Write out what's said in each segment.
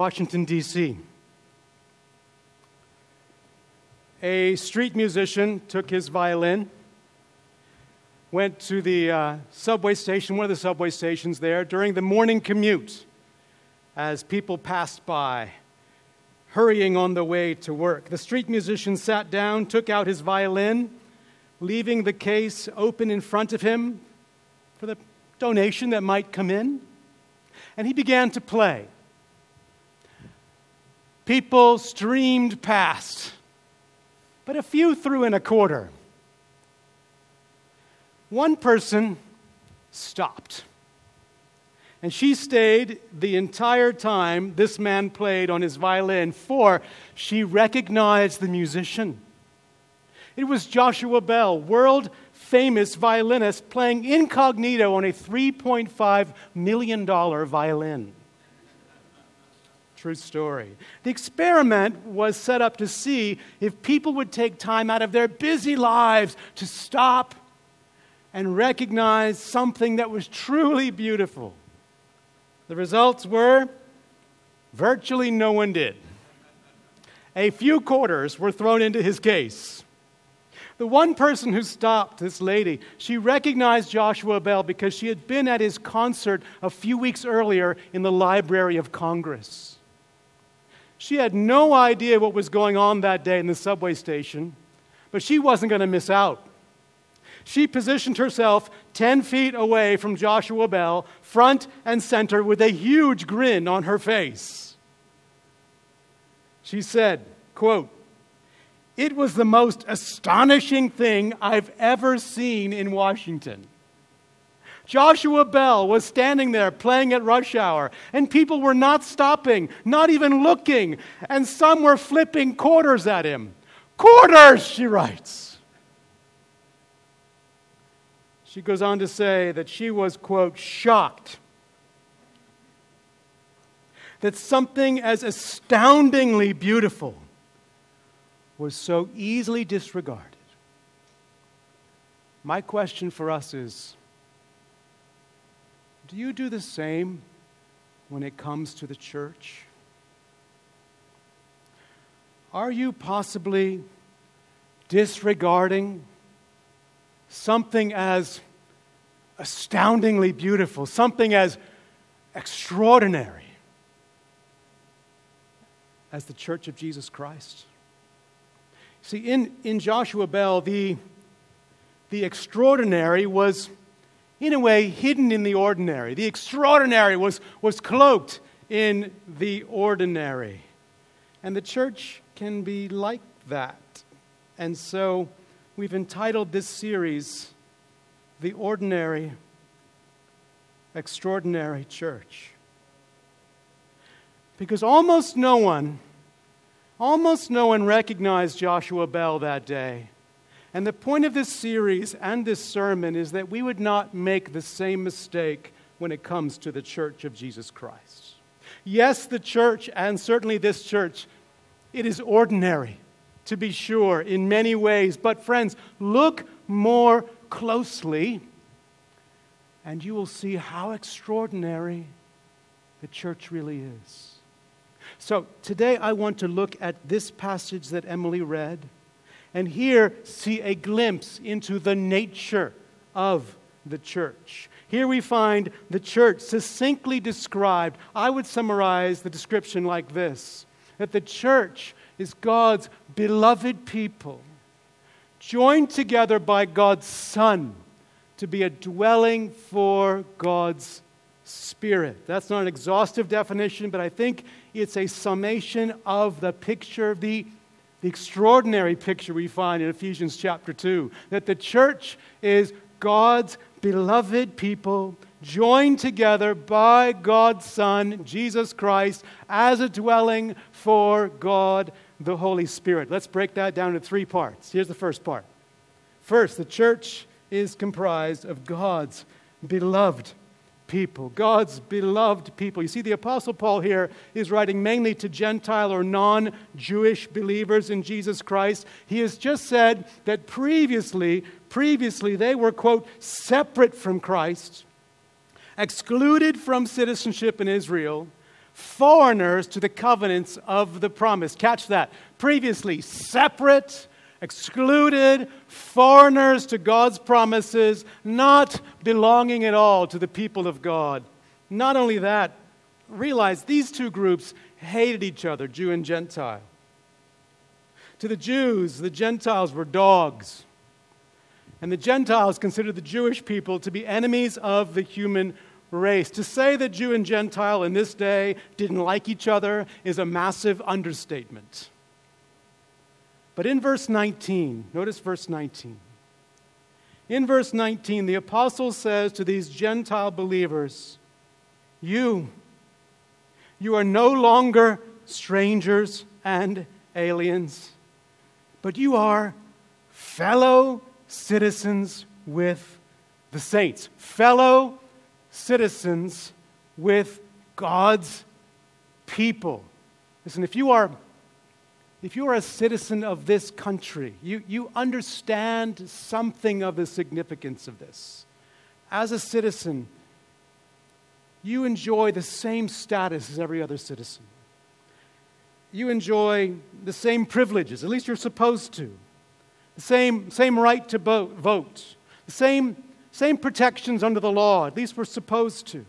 Washington, D.C. A street musician took his violin, went to the uh, subway station, one of the subway stations there, during the morning commute as people passed by, hurrying on the way to work. The street musician sat down, took out his violin, leaving the case open in front of him for the donation that might come in, and he began to play. People streamed past, but a few threw in a quarter. One person stopped. And she stayed the entire time this man played on his violin, for she recognized the musician. It was Joshua Bell, world famous violinist, playing incognito on a $3.5 million violin. True story. The experiment was set up to see if people would take time out of their busy lives to stop and recognize something that was truly beautiful. The results were virtually no one did. A few quarters were thrown into his case. The one person who stopped this lady, she recognized Joshua Bell because she had been at his concert a few weeks earlier in the Library of Congress. She had no idea what was going on that day in the subway station, but she wasn't going to miss out. She positioned herself 10 feet away from Joshua Bell, front and center, with a huge grin on her face. She said, quote, It was the most astonishing thing I've ever seen in Washington. Joshua Bell was standing there playing at rush hour, and people were not stopping, not even looking, and some were flipping quarters at him. Quarters, she writes. She goes on to say that she was, quote, shocked that something as astoundingly beautiful was so easily disregarded. My question for us is do you do the same when it comes to the church? Are you possibly disregarding something as astoundingly beautiful, something as extraordinary as the church of Jesus Christ? See, in, in Joshua Bell, the, the extraordinary was in a way, hidden in the ordinary. The extraordinary was, was cloaked in the ordinary. And the church can be like that. And so we've entitled this series, The Ordinary, Extraordinary Church. Because almost no one, almost no one recognized Joshua Bell that day. And the point of this series and this sermon is that we would not make the same mistake when it comes to the church of Jesus Christ. Yes, the church, and certainly this church, it is ordinary, to be sure, in many ways. But, friends, look more closely, and you will see how extraordinary the church really is. So, today I want to look at this passage that Emily read and here see a glimpse into the nature of the church. Here we find the church succinctly described. I would summarize the description like this that the church is God's beloved people, joined together by God's Son to be a dwelling for God's Spirit. That's not an exhaustive definition, but I think it's a summation of the picture, of the the extraordinary picture we find in Ephesians chapter 2 that the church is God's beloved people joined together by God's Son, Jesus Christ, as a dwelling for God the Holy Spirit. Let's break that down into three parts. Here's the first part. First, the church is comprised of God's beloved people, God's beloved people. You see, the Apostle Paul here is writing mainly to Gentile or non Jewish believers in Jesus Christ. He has just said that previously, previously they were, quote, separate from Christ, excluded from citizenship in Israel, foreigners to the covenants of the promise. Catch that. Previously, separate, excluded, foreigners to God's promises, not belonging at all to the people of God. Not only that, realize these two groups hated each other, Jew and Gentile. To the Jews, the Gentiles were dogs. And the Gentiles considered the Jewish people to be enemies of the human race. To say that Jew and Gentile in this day didn't like each other is a massive understatement. But in verse 19, notice verse 19. In verse 19, the apostle says to these Gentile believers, You, you are no longer strangers and aliens, but you are fellow citizens with the saints, fellow citizens with God's people. Listen, if you are if you are a citizen of this country, you, you understand something of the significance of this. As a citizen, you enjoy the same status as every other citizen. You enjoy the same privileges, at least you're supposed to. The same, same right to vote, the same, same protections under the law, at least we're supposed to.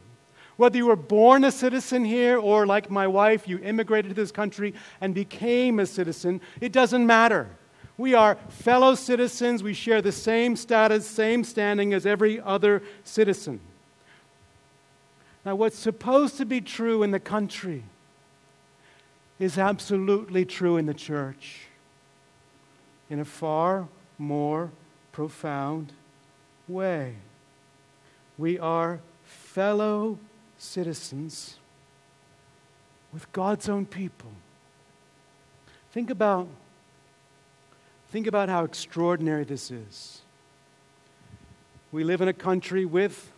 Whether you were born a citizen here or, like my wife, you immigrated to this country and became a citizen, it doesn't matter. We are fellow citizens. We share the same status, same standing as every other citizen. Now, what's supposed to be true in the country is absolutely true in the church in a far more profound way. We are fellow citizens with God's own people. Think about, think about how extraordinary this is. We live in a country with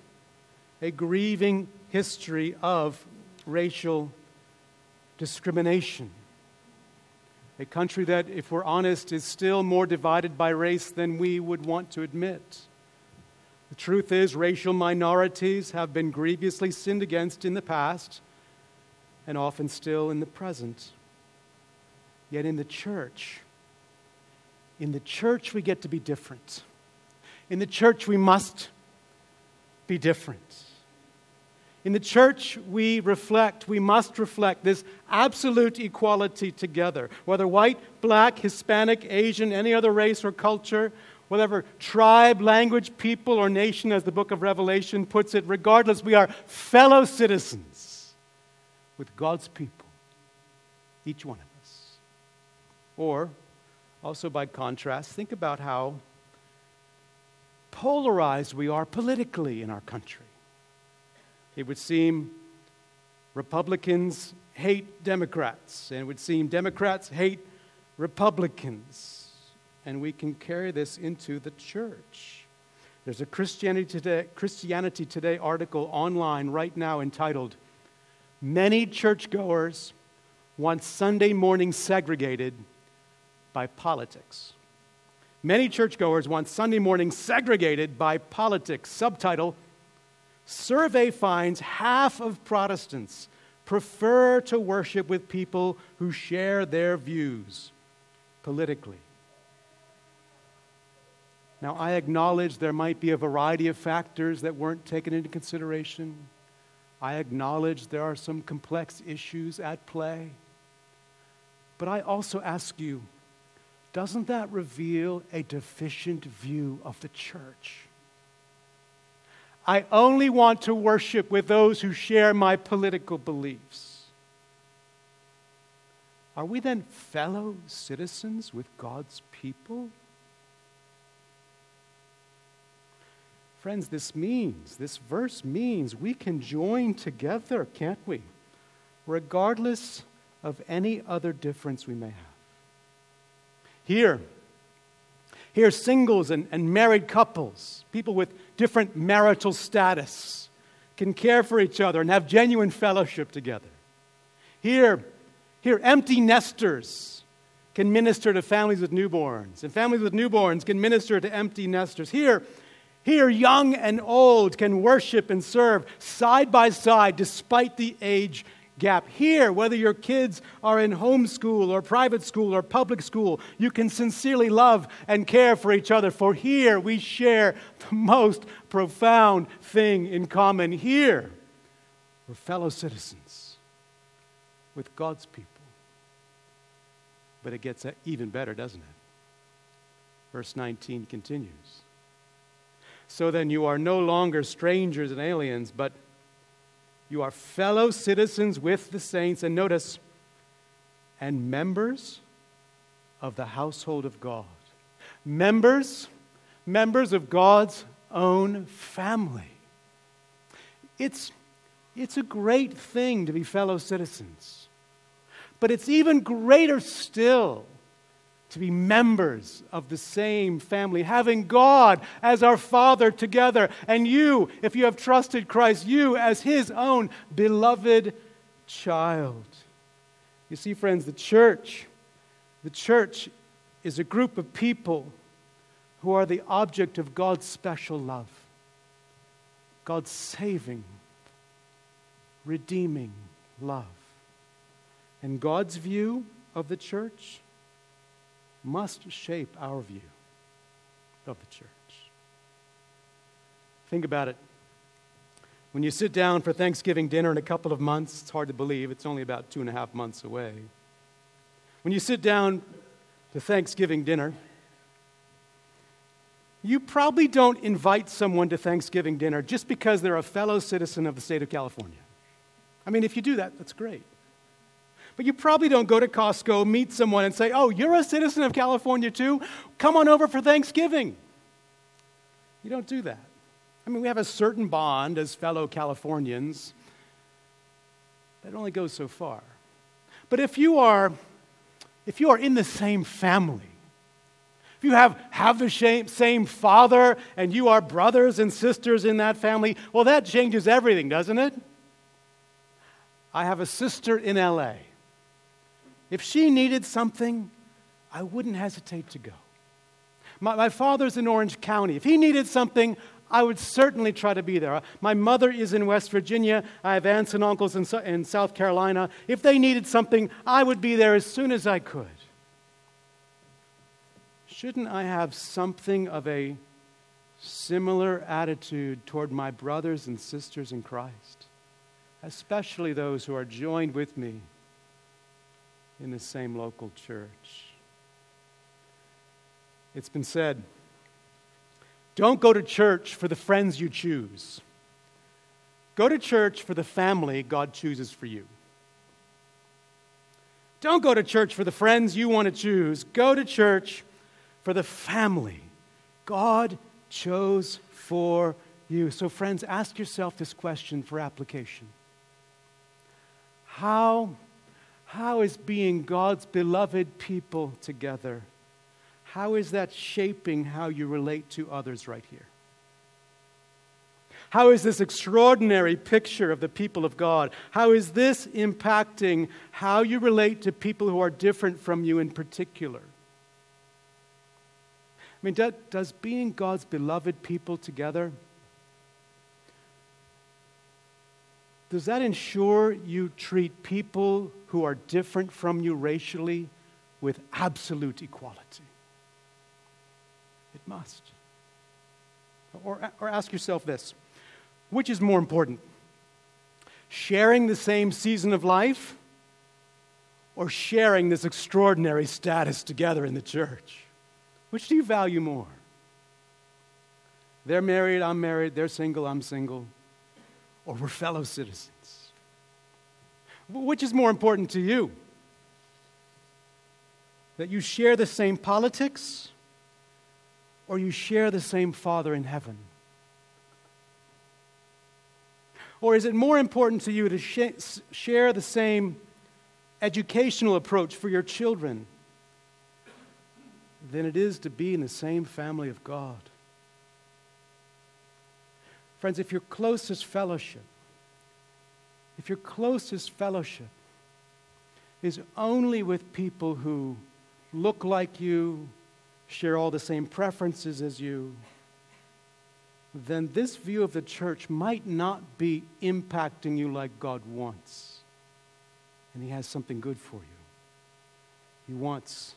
a grieving history of racial discrimination. A country that, if we're honest, is still more divided by race than we would want to admit. The truth is, racial minorities have been grievously sinned against in the past and often still in the present. Yet in the church, in the church, we get to be different. In the church, we must be different. In the church, we reflect, we must reflect this absolute equality together. Whether white, black, Hispanic, Asian, any other race or culture, whatever tribe, language, people, or nation, as the book of Revelation puts it, regardless, we are fellow citizens with God's people, each one of us. Or, also by contrast, think about how polarized we are politically in our country. It would seem Republicans hate Democrats, and it would seem Democrats hate Republicans and we can carry this into the church. There's a Christianity Today, Christianity Today article online right now entitled, Many Churchgoers Want Sunday Morning Segregated by Politics. Many churchgoers want Sunday morning segregated by politics. Subtitle Survey finds half of Protestants prefer to worship with people who share their views politically. Now, I acknowledge there might be a variety of factors that weren't taken into consideration. I acknowledge there are some complex issues at play. But I also ask you doesn't that reveal a deficient view of the church? I only want to worship with those who share my political beliefs. Are we then fellow citizens with God's people? Friends, this means, this verse means we can join together, can't we? Regardless of any other difference we may have. Here, here, singles and, and married couples, people with different marital status, can care for each other and have genuine fellowship together. Here, here, empty nesters can minister to families with newborns, and families with newborns can minister to empty nesters. Here, here, young and old can worship and serve side by side despite the age gap. Here, whether your kids are in homeschool or private school or public school, you can sincerely love and care for each other. For here, we share the most profound thing in common. Here, we're fellow citizens with God's people. But it gets even better, doesn't it? Verse 19 continues. So then, you are no longer strangers and aliens, but you are fellow citizens with the saints. And notice, and members of the household of God. Members, members of God's own family. It's, it's a great thing to be fellow citizens. But it's even greater still to be members of the same family, having God as our Father together, and you, if you have trusted Christ, you as His own beloved child. You see, friends, the church, the church is a group of people who are the object of God's special love, God's saving, redeeming love. And God's view of the church must shape our view of the church. Think about it. When you sit down for Thanksgiving dinner in a couple of months, it's hard to believe, it's only about two and a half months away. When you sit down to Thanksgiving dinner, you probably don't invite someone to Thanksgiving dinner just because they're a fellow citizen of the state of California. I mean, if you do that, that's great. But you probably don't go to Costco, meet someone, and say, Oh, you're a citizen of California too? Come on over for Thanksgiving. You don't do that. I mean, we have a certain bond as fellow Californians, it only goes so far. But if you are, if you are in the same family, if you have, have the same, same father and you are brothers and sisters in that family, well, that changes everything, doesn't it? I have a sister in LA. If she needed something, I wouldn't hesitate to go. My, my, father's in Orange County. If he needed something, I would certainly try to be there. My mother is in West Virginia. I have aunts and uncles in, in South Carolina. If they needed something, I would be there as soon as I could. Shouldn't I have something of a similar attitude toward my brothers and sisters in Christ, especially those who are joined with me in the same local church. It's been said don't go to church for the friends you choose, go to church for the family God chooses for you. Don't go to church for the friends you want to choose, go to church for the family God chose for you. So, friends, ask yourself this question for application How how is being God's beloved people together? How is that shaping how you relate to others right here? How is this extraordinary picture of the people of God? How is this impacting how you relate to people who are different from you in particular? I mean, does being God's beloved people together does that ensure you treat people who are different from you racially with absolute equality? It must. Or, or ask yourself this which is more important? Sharing the same season of life or sharing this extraordinary status together in the church? Which do you value more? They're married, I'm married, they're single, I'm single or we're fellow citizens? Which is more important to you? That you share the same politics or you share the same Father in heaven? Or is it more important to you to sh- share the same educational approach for your children than it is to be in the same family of God? Friends, if your closest fellowship, if your closest fellowship is only with people who look like you, share all the same preferences as you, then this view of the church might not be impacting you like God wants and He has something good for you. He wants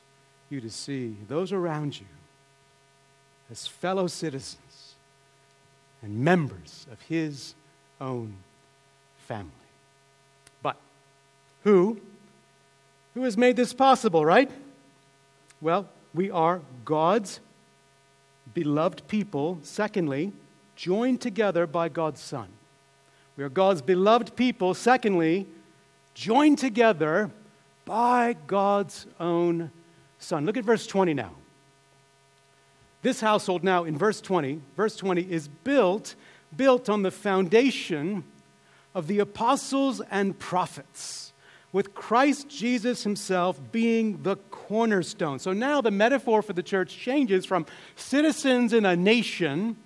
you to see those around you as fellow citizens and members of His own family. But who? Who has made this possible, right? Well, we are God's beloved people. Secondly, joined together by God's Son. We are God's beloved people. Secondly, joined together by God's own Son. Look at verse 20 now. This household now in verse 20, verse 20 is built built on the foundation of the apostles and prophets with Christ Jesus himself being the cornerstone. So now the metaphor for the church changes from citizens in a nation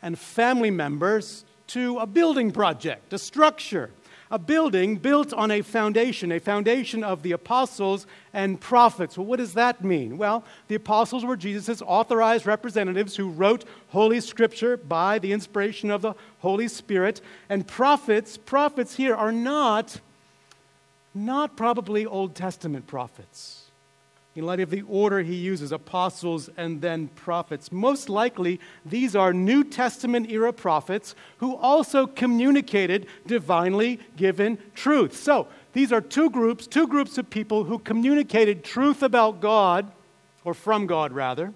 and family members to a building project, a structure, a building built on a foundation, a foundation of the apostles and prophets. Well, what does that mean? Well, the apostles were Jesus' authorized representatives who wrote Holy Scripture by the inspiration of the Holy Spirit. And prophets, prophets here are not, not probably Old Testament prophets in light of the order he uses apostles and then prophets. Most likely, these are New Testament era prophets who also communicated divinely given truth. So, these are two groups, two groups of people who communicated truth about God, or from God rather,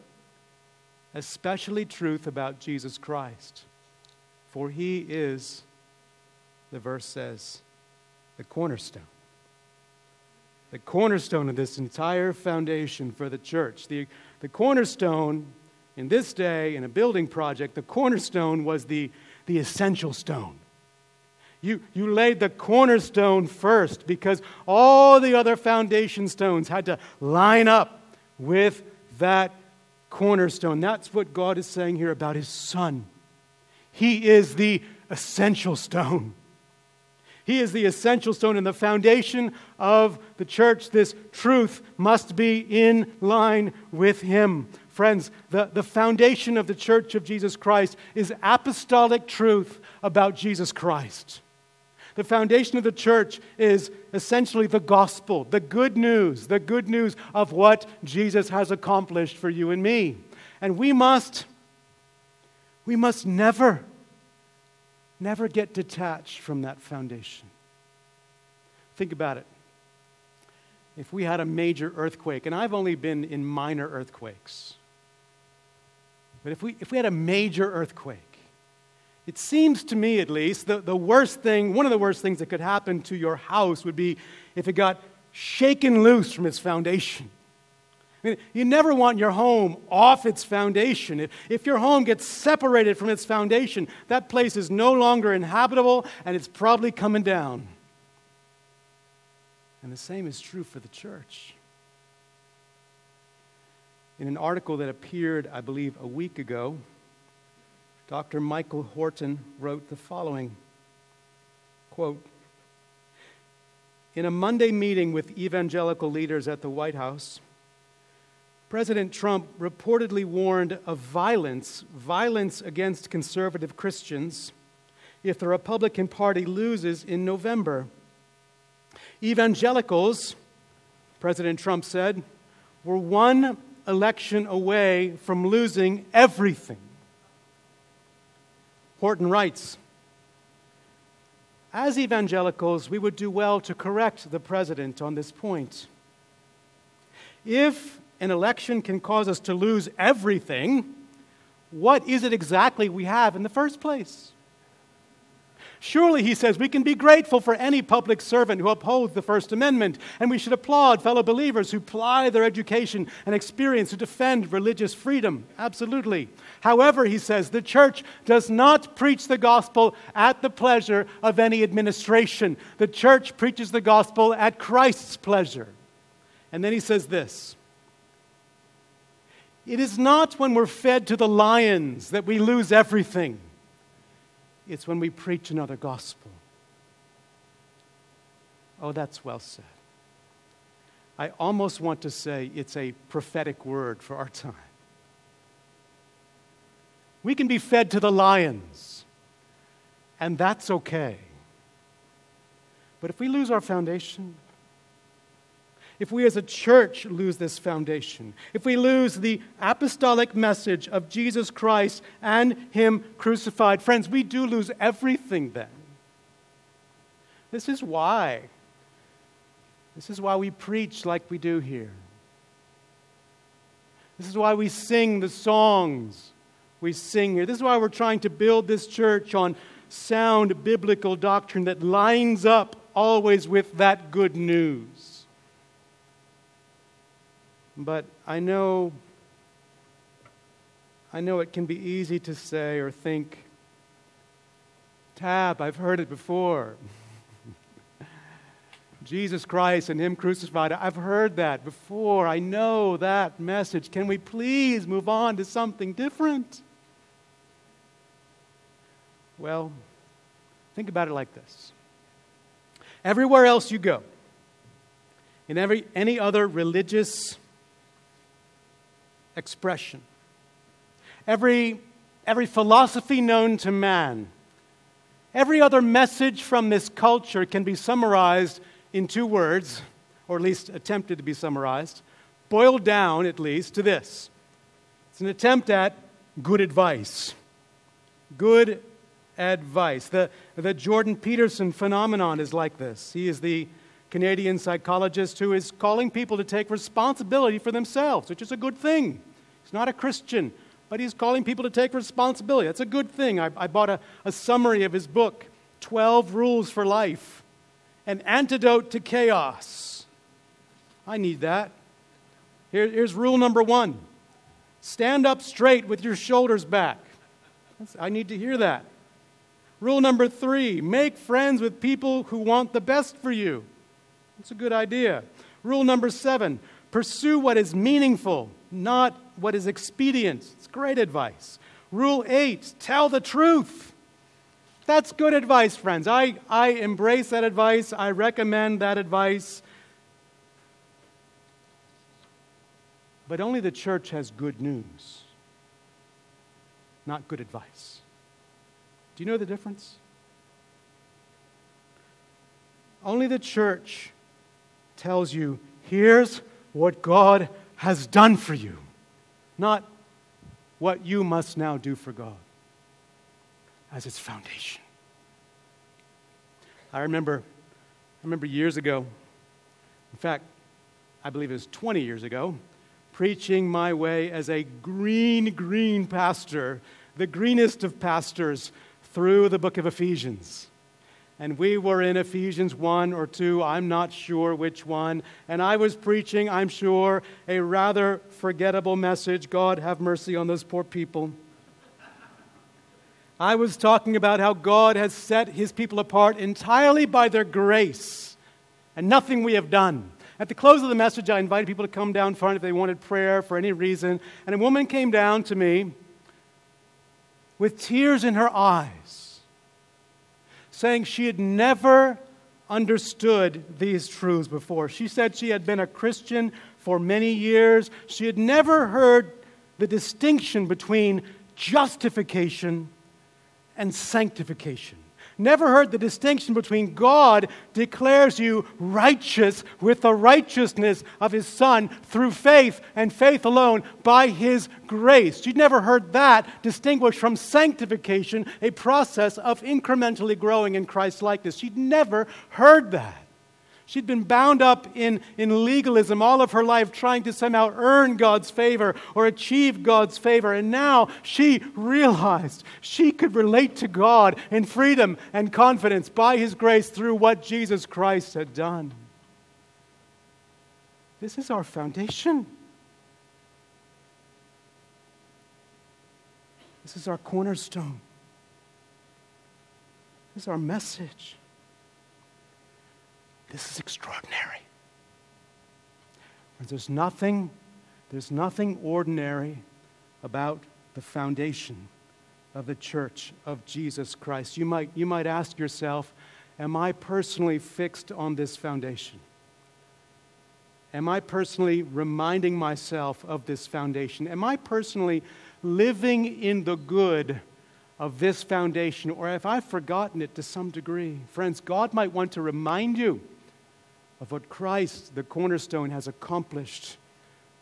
especially truth about Jesus Christ. For he is, the verse says, the cornerstone the cornerstone of this entire foundation for the church. The, the cornerstone in this day, in a building project, the cornerstone was the, the essential stone. You, you laid the cornerstone first because all the other foundation stones had to line up with that cornerstone. That's what God is saying here about His Son. He is the essential stone. He is the essential stone and the foundation of the church. This truth must be in line with Him. Friends, the, the foundation of the church of Jesus Christ is apostolic truth about Jesus Christ. The foundation of the church is essentially the gospel, the good news, the good news of what Jesus has accomplished for you and me. And we must, we must never Never get detached from that foundation. Think about it. If we had a major earthquake, and I've only been in minor earthquakes, but if we, if we had a major earthquake, it seems to me at least the, the worst thing, one of the worst things that could happen to your house would be if it got shaken loose from its foundation. I mean, you never want your home off its foundation. If, if your home gets separated from its foundation, that place is no longer inhabitable and it's probably coming down. And the same is true for the church. In an article that appeared, I believe, a week ago, Dr. Michael Horton wrote the following quote, In a Monday meeting with evangelical leaders at the White House, President Trump reportedly warned of violence, violence against conservative Christians, if the Republican Party loses in November. Evangelicals, President Trump said, were one election away from losing everything. Horton writes As evangelicals, we would do well to correct the president on this point. If an election can cause us to lose everything, what is it exactly we have in the first place? Surely, he says, we can be grateful for any public servant who upholds the First Amendment, and we should applaud fellow believers who ply their education and experience to defend religious freedom. Absolutely. However, he says, the church does not preach the gospel at the pleasure of any administration. The church preaches the gospel at Christ's pleasure. And then he says this it is not when we're fed to the lions that we lose everything, it's when we preach another gospel. Oh, that's well said. I almost want to say it's a prophetic word for our time. We can be fed to the lions, and that's okay. But if we lose our foundation, if we as a church lose this foundation, if we lose the apostolic message of Jesus Christ and Him crucified, friends, we do lose everything then. This is why. This is why we preach like we do here. This is why we sing the songs we sing here. This is why we're trying to build this church on sound biblical doctrine that lines up always with that good news. But I know, I know it can be easy to say or think, Tab, I've heard it before. Jesus Christ and Him crucified. I've heard that before. I know that message. Can we please move on to something different? Well, think about it like this everywhere else you go, in every, any other religious expression. Every, every philosophy known to man, every other message from this culture can be summarized in two words, or at least attempted to be summarized, boiled down at least to this it's an attempt at good advice. Good advice. The, the Jordan Peterson phenomenon is like this. He is the Canadian psychologist who is calling people to take responsibility for themselves, which is a good thing. He's not a Christian, but he's calling people to take responsibility. That's a good thing. I, I bought a, a summary of his book, 12 Rules for Life An Antidote to Chaos. I need that. Here, here's rule number one stand up straight with your shoulders back. I need to hear that. Rule number three make friends with people who want the best for you. That's a good idea. Rule number seven pursue what is meaningful, not what is expedient. It's great advice. Rule eight tell the truth. That's good advice, friends. I, I embrace that advice. I recommend that advice. But only the church has good news, not good advice. Do you know the difference? Only the church tells you here's what God has done for you, not what you must now do for God as its foundation. I remember, I remember years ago, in fact, I believe it was 20 years ago, preaching my way as a green, green pastor, the greenest of pastors, through the book of Ephesians and we were in Ephesians 1 or 2, I'm not sure which one, and I was preaching, I'm sure, a rather forgettable message. God have mercy on those poor people. I was talking about how God has set his people apart entirely by their grace and nothing we have done. At the close of the message, I invited people to come down front if they wanted prayer for any reason, and a woman came down to me with tears in her eyes saying she had never understood these truths before. She said she had been a Christian for many years. She had never heard the distinction between justification and sanctification never heard the distinction between God declares you righteous with the righteousness of his Son through faith and faith alone by his grace. You'd never heard that distinguished from sanctification, a process of incrementally growing in Christ's likeness. You'd never heard that. She'd been bound up in, in legalism all of her life, trying to somehow earn God's favor or achieve God's favor. And now she realized she could relate to God in freedom and confidence by His grace through what Jesus Christ had done. This is our foundation. This is our cornerstone. This is our message. This is extraordinary. There's nothing, there's nothing ordinary about the foundation of the church of Jesus Christ. You might, you might ask yourself, Am I personally fixed on this foundation? Am I personally reminding myself of this foundation? Am I personally living in the good of this foundation, or if I've forgotten it to some degree, friends, God might want to remind you of what Christ, the cornerstone, has accomplished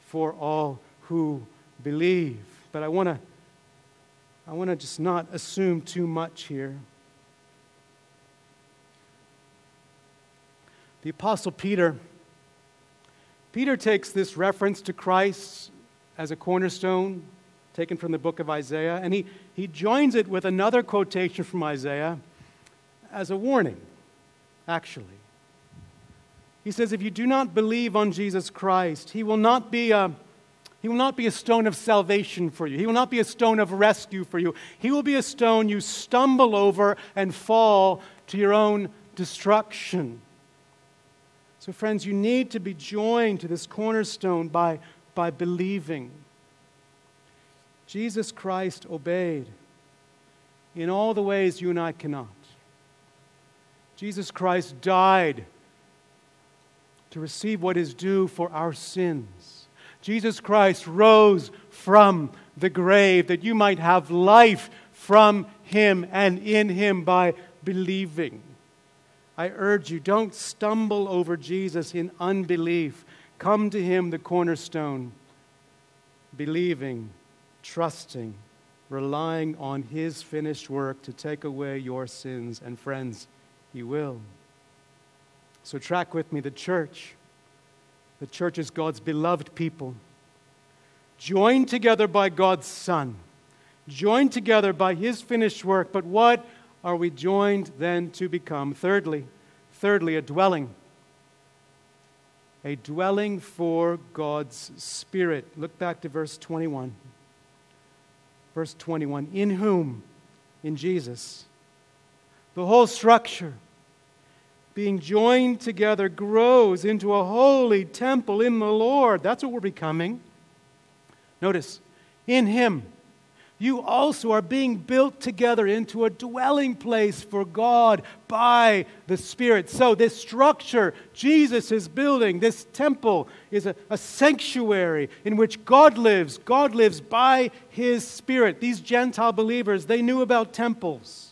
for all who believe. But I want to I want to just not assume too much here. The apostle Peter Peter takes this reference to Christ as a cornerstone taken from the book of Isaiah, and he, he joins it with another quotation from Isaiah as a warning, actually. He says, If you do not believe on Jesus Christ, he will not be a he will not be a stone of salvation for you. He will not be a stone of rescue for you. He will be a stone you stumble over and fall to your own destruction. So, friends, you need to be joined to this cornerstone by, by believing. Jesus Christ obeyed in all the ways you and I cannot. Jesus Christ died to receive what is due for our sins. Jesus Christ rose from the grave that you might have life from him and in him by believing. I urge you, don't stumble over Jesus in unbelief. Come to him, the cornerstone, believing, trusting, relying on his finished work to take away your sins. And friends, he will. So, track with me the church. The church is God's beloved people, joined together by God's Son, joined together by his finished work. But what are we joined then to become? Thirdly, thirdly, a dwelling. A dwelling for God's Spirit. Look back to verse 21. Verse 21 In whom? In Jesus. The whole structure, being joined together, grows into a holy temple in the Lord. That's what we're becoming. Notice, in Him you also are being built together into a dwelling place for God by the Spirit. So, this structure Jesus is building, this temple, is a, a, sanctuary in which God lives. God lives by His Spirit. These Gentile believers, they knew about temples.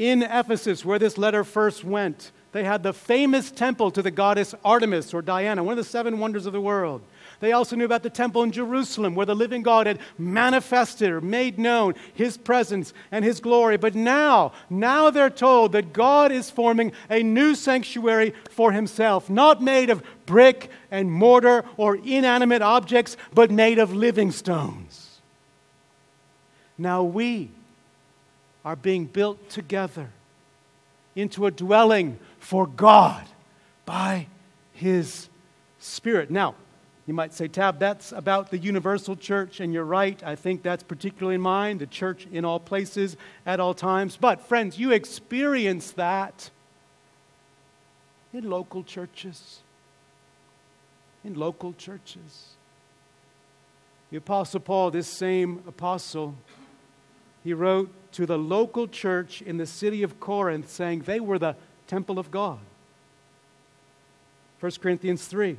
In Ephesus, where this letter first went, they had the famous temple to the goddess Artemis or Diana, one of the seven wonders of the world. They also knew about the temple in Jerusalem where the living God had manifested or made known his presence and his glory. But now, now they're told that God is forming a new sanctuary for himself, not made of brick and mortar or inanimate objects, but made of living stones. Now we are being built together into a dwelling for God by his Spirit. Now, you might say, Tab, that's about the universal church, and you're right. I think that's particularly in mind, the church in all places at all times. But, friends, you experience that in local churches. In local churches. The Apostle Paul, this same apostle, he wrote to the local church in the city of Corinth saying they were the temple of God. 1 Corinthians 3.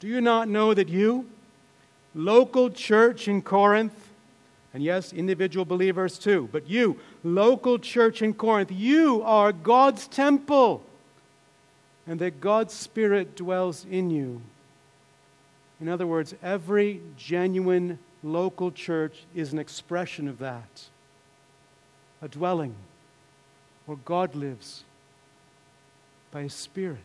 Do you not know that you, local church in Corinth, and yes, individual believers too, but you, local church in Corinth, you are God's temple, and that God's Spirit dwells in you? In other words, every genuine local church is an expression of that a dwelling where God lives by His Spirit.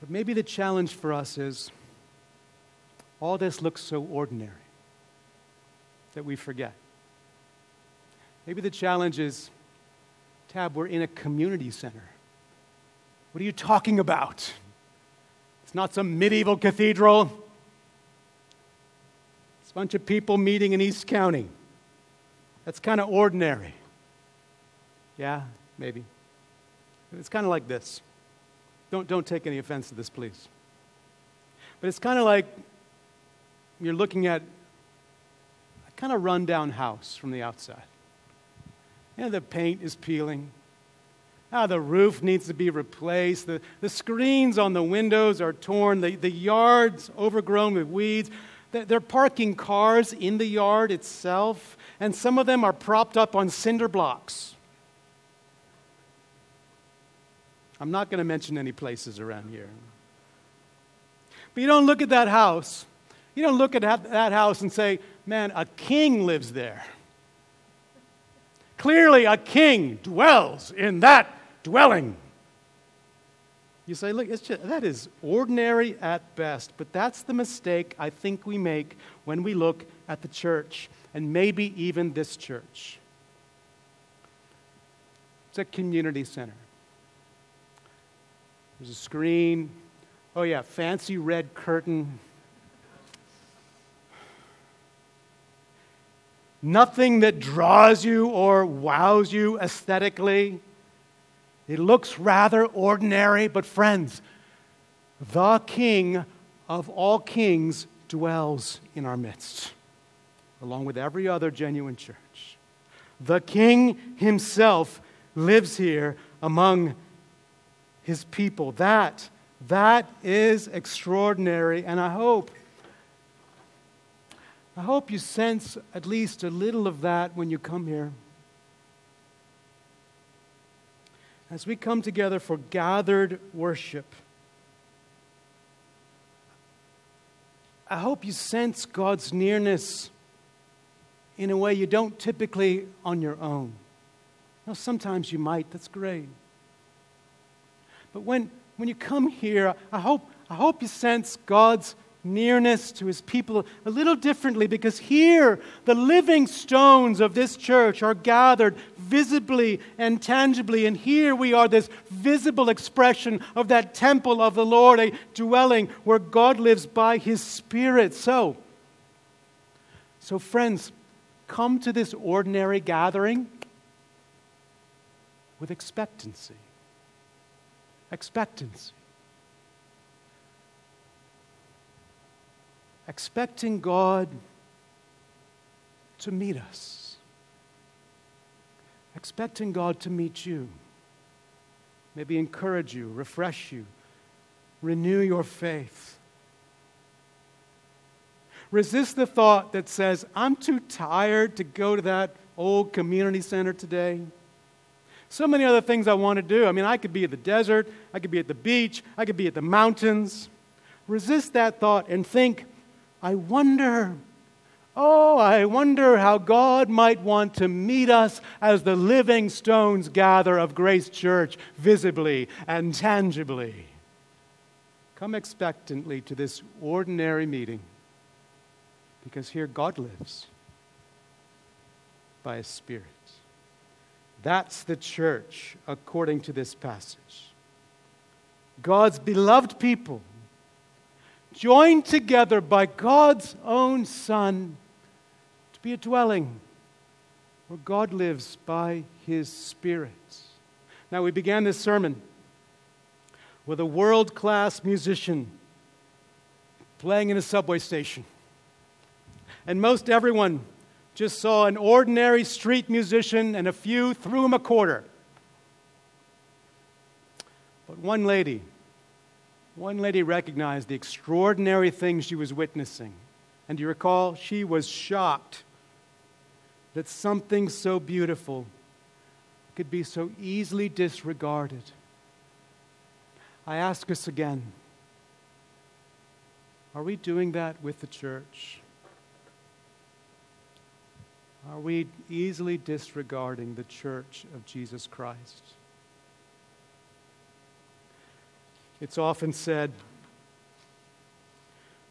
But maybe the challenge for us is all this looks so ordinary that we forget. Maybe the challenge is Tab, we're in a community center. What are you talking about? It's not some medieval cathedral. It's a bunch of people meeting in East County. That's kind of ordinary. Yeah, maybe. It's kind of like this. Don't, don't take any offense to this, please. But it's kind of like you're looking at a kind of rundown house from the outside. You know, the paint is peeling. Ah, the roof needs to be replaced. The, the screens on the windows are torn. The, the yard's overgrown with weeds. They're parking cars in the yard itself, and some of them are propped up on cinder blocks. I'm not going to mention any places around here. But you don't look at that house. You don't look at that house and say, man, a king lives there. Clearly, a king dwells in that dwelling. You say, look, just, that is ordinary at best, but that's the mistake I think we make when we look at the church, and maybe even this church. It's a community center. There's a screen. Oh, yeah, fancy red curtain. Nothing that draws you or wows you aesthetically. It looks rather ordinary, but friends, the King of all kings dwells in our midst, along with every other genuine church. The King himself lives here among his people. That, that is extraordinary, and I hope. I hope you sense at least a little of that when you come here. As we come together for gathered worship, I hope you sense God's nearness in a way you don't typically on your own. Now, sometimes you might, that's great. But when, when you come here, I hope, I hope you sense God's nearness to his people a little differently because here the living stones of this church are gathered visibly and tangibly. And here we are, this visible expression of that temple of the Lord, a dwelling where God lives by his Spirit. So, so friends, come to this ordinary gathering with expectancy. Expectancy. Expecting God to meet us, expecting God to meet you, maybe encourage you, refresh you, renew your faith. Resist the thought that says, I'm too tired to go to that old community center today. So many other things I want to do. I mean, I could be at the desert, I could be at the beach, I could be at the mountains. Resist that thought and think, I wonder, oh, I wonder how God might want to meet us as the living stones gather of Grace Church visibly and tangibly. Come expectantly to this ordinary meeting because here God lives by His Spirit. That's the church according to this passage. God's beloved people joined together by God's own Son to be a dwelling where God lives by his Spirit. Now, we began this sermon with a world class musician playing in a subway station. And most everyone just saw an ordinary street musician, and a few threw him a quarter. But one lady one lady recognized the extraordinary thing she was witnessing. And you recall? She was shocked that something so beautiful could be so easily disregarded. I ask us again are we doing that with the church? Are we easily disregarding the church of Jesus Christ? It's often said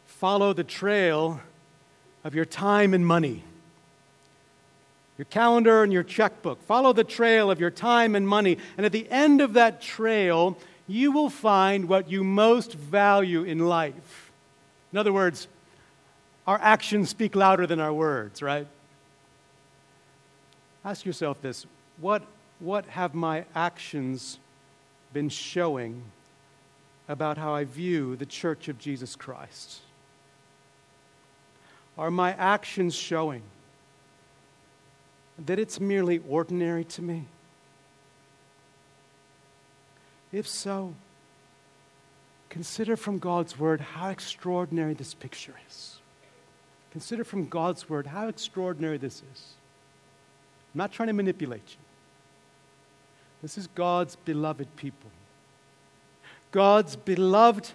follow the trail of your time and money. Your calendar and your checkbook. Follow the trail of your time and money. And at the end of that trail, you will find what you most value in life. In other words, our actions speak louder than our words, right? Ask yourself this what, what have my actions been showing about how I view the church of Jesus Christ? Are my actions showing that it's merely ordinary to me? If so, consider from God's word how extraordinary this picture is. consider from God's word how extraordinary this is. I'm not trying to manipulate you. This is God's beloved people. God's beloved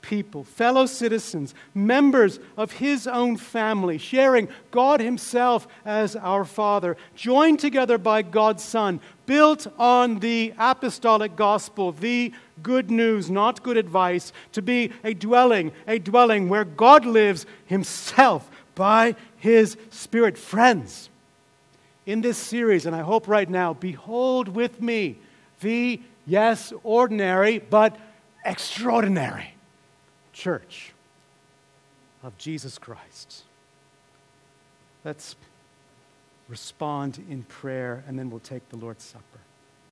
people, fellow citizens, members of His own family, sharing God Himself as our Father, joined together by God's Son, built on the apostolic gospel, the good news, not good advice, to be a dwelling, a dwelling where God lives Himself by His Spirit. Friends, in this series, and I hope right now, behold with me the, yes, ordinary, but extraordinary church of Jesus Christ. Let's respond in prayer, and then we'll take the Lord's Supper.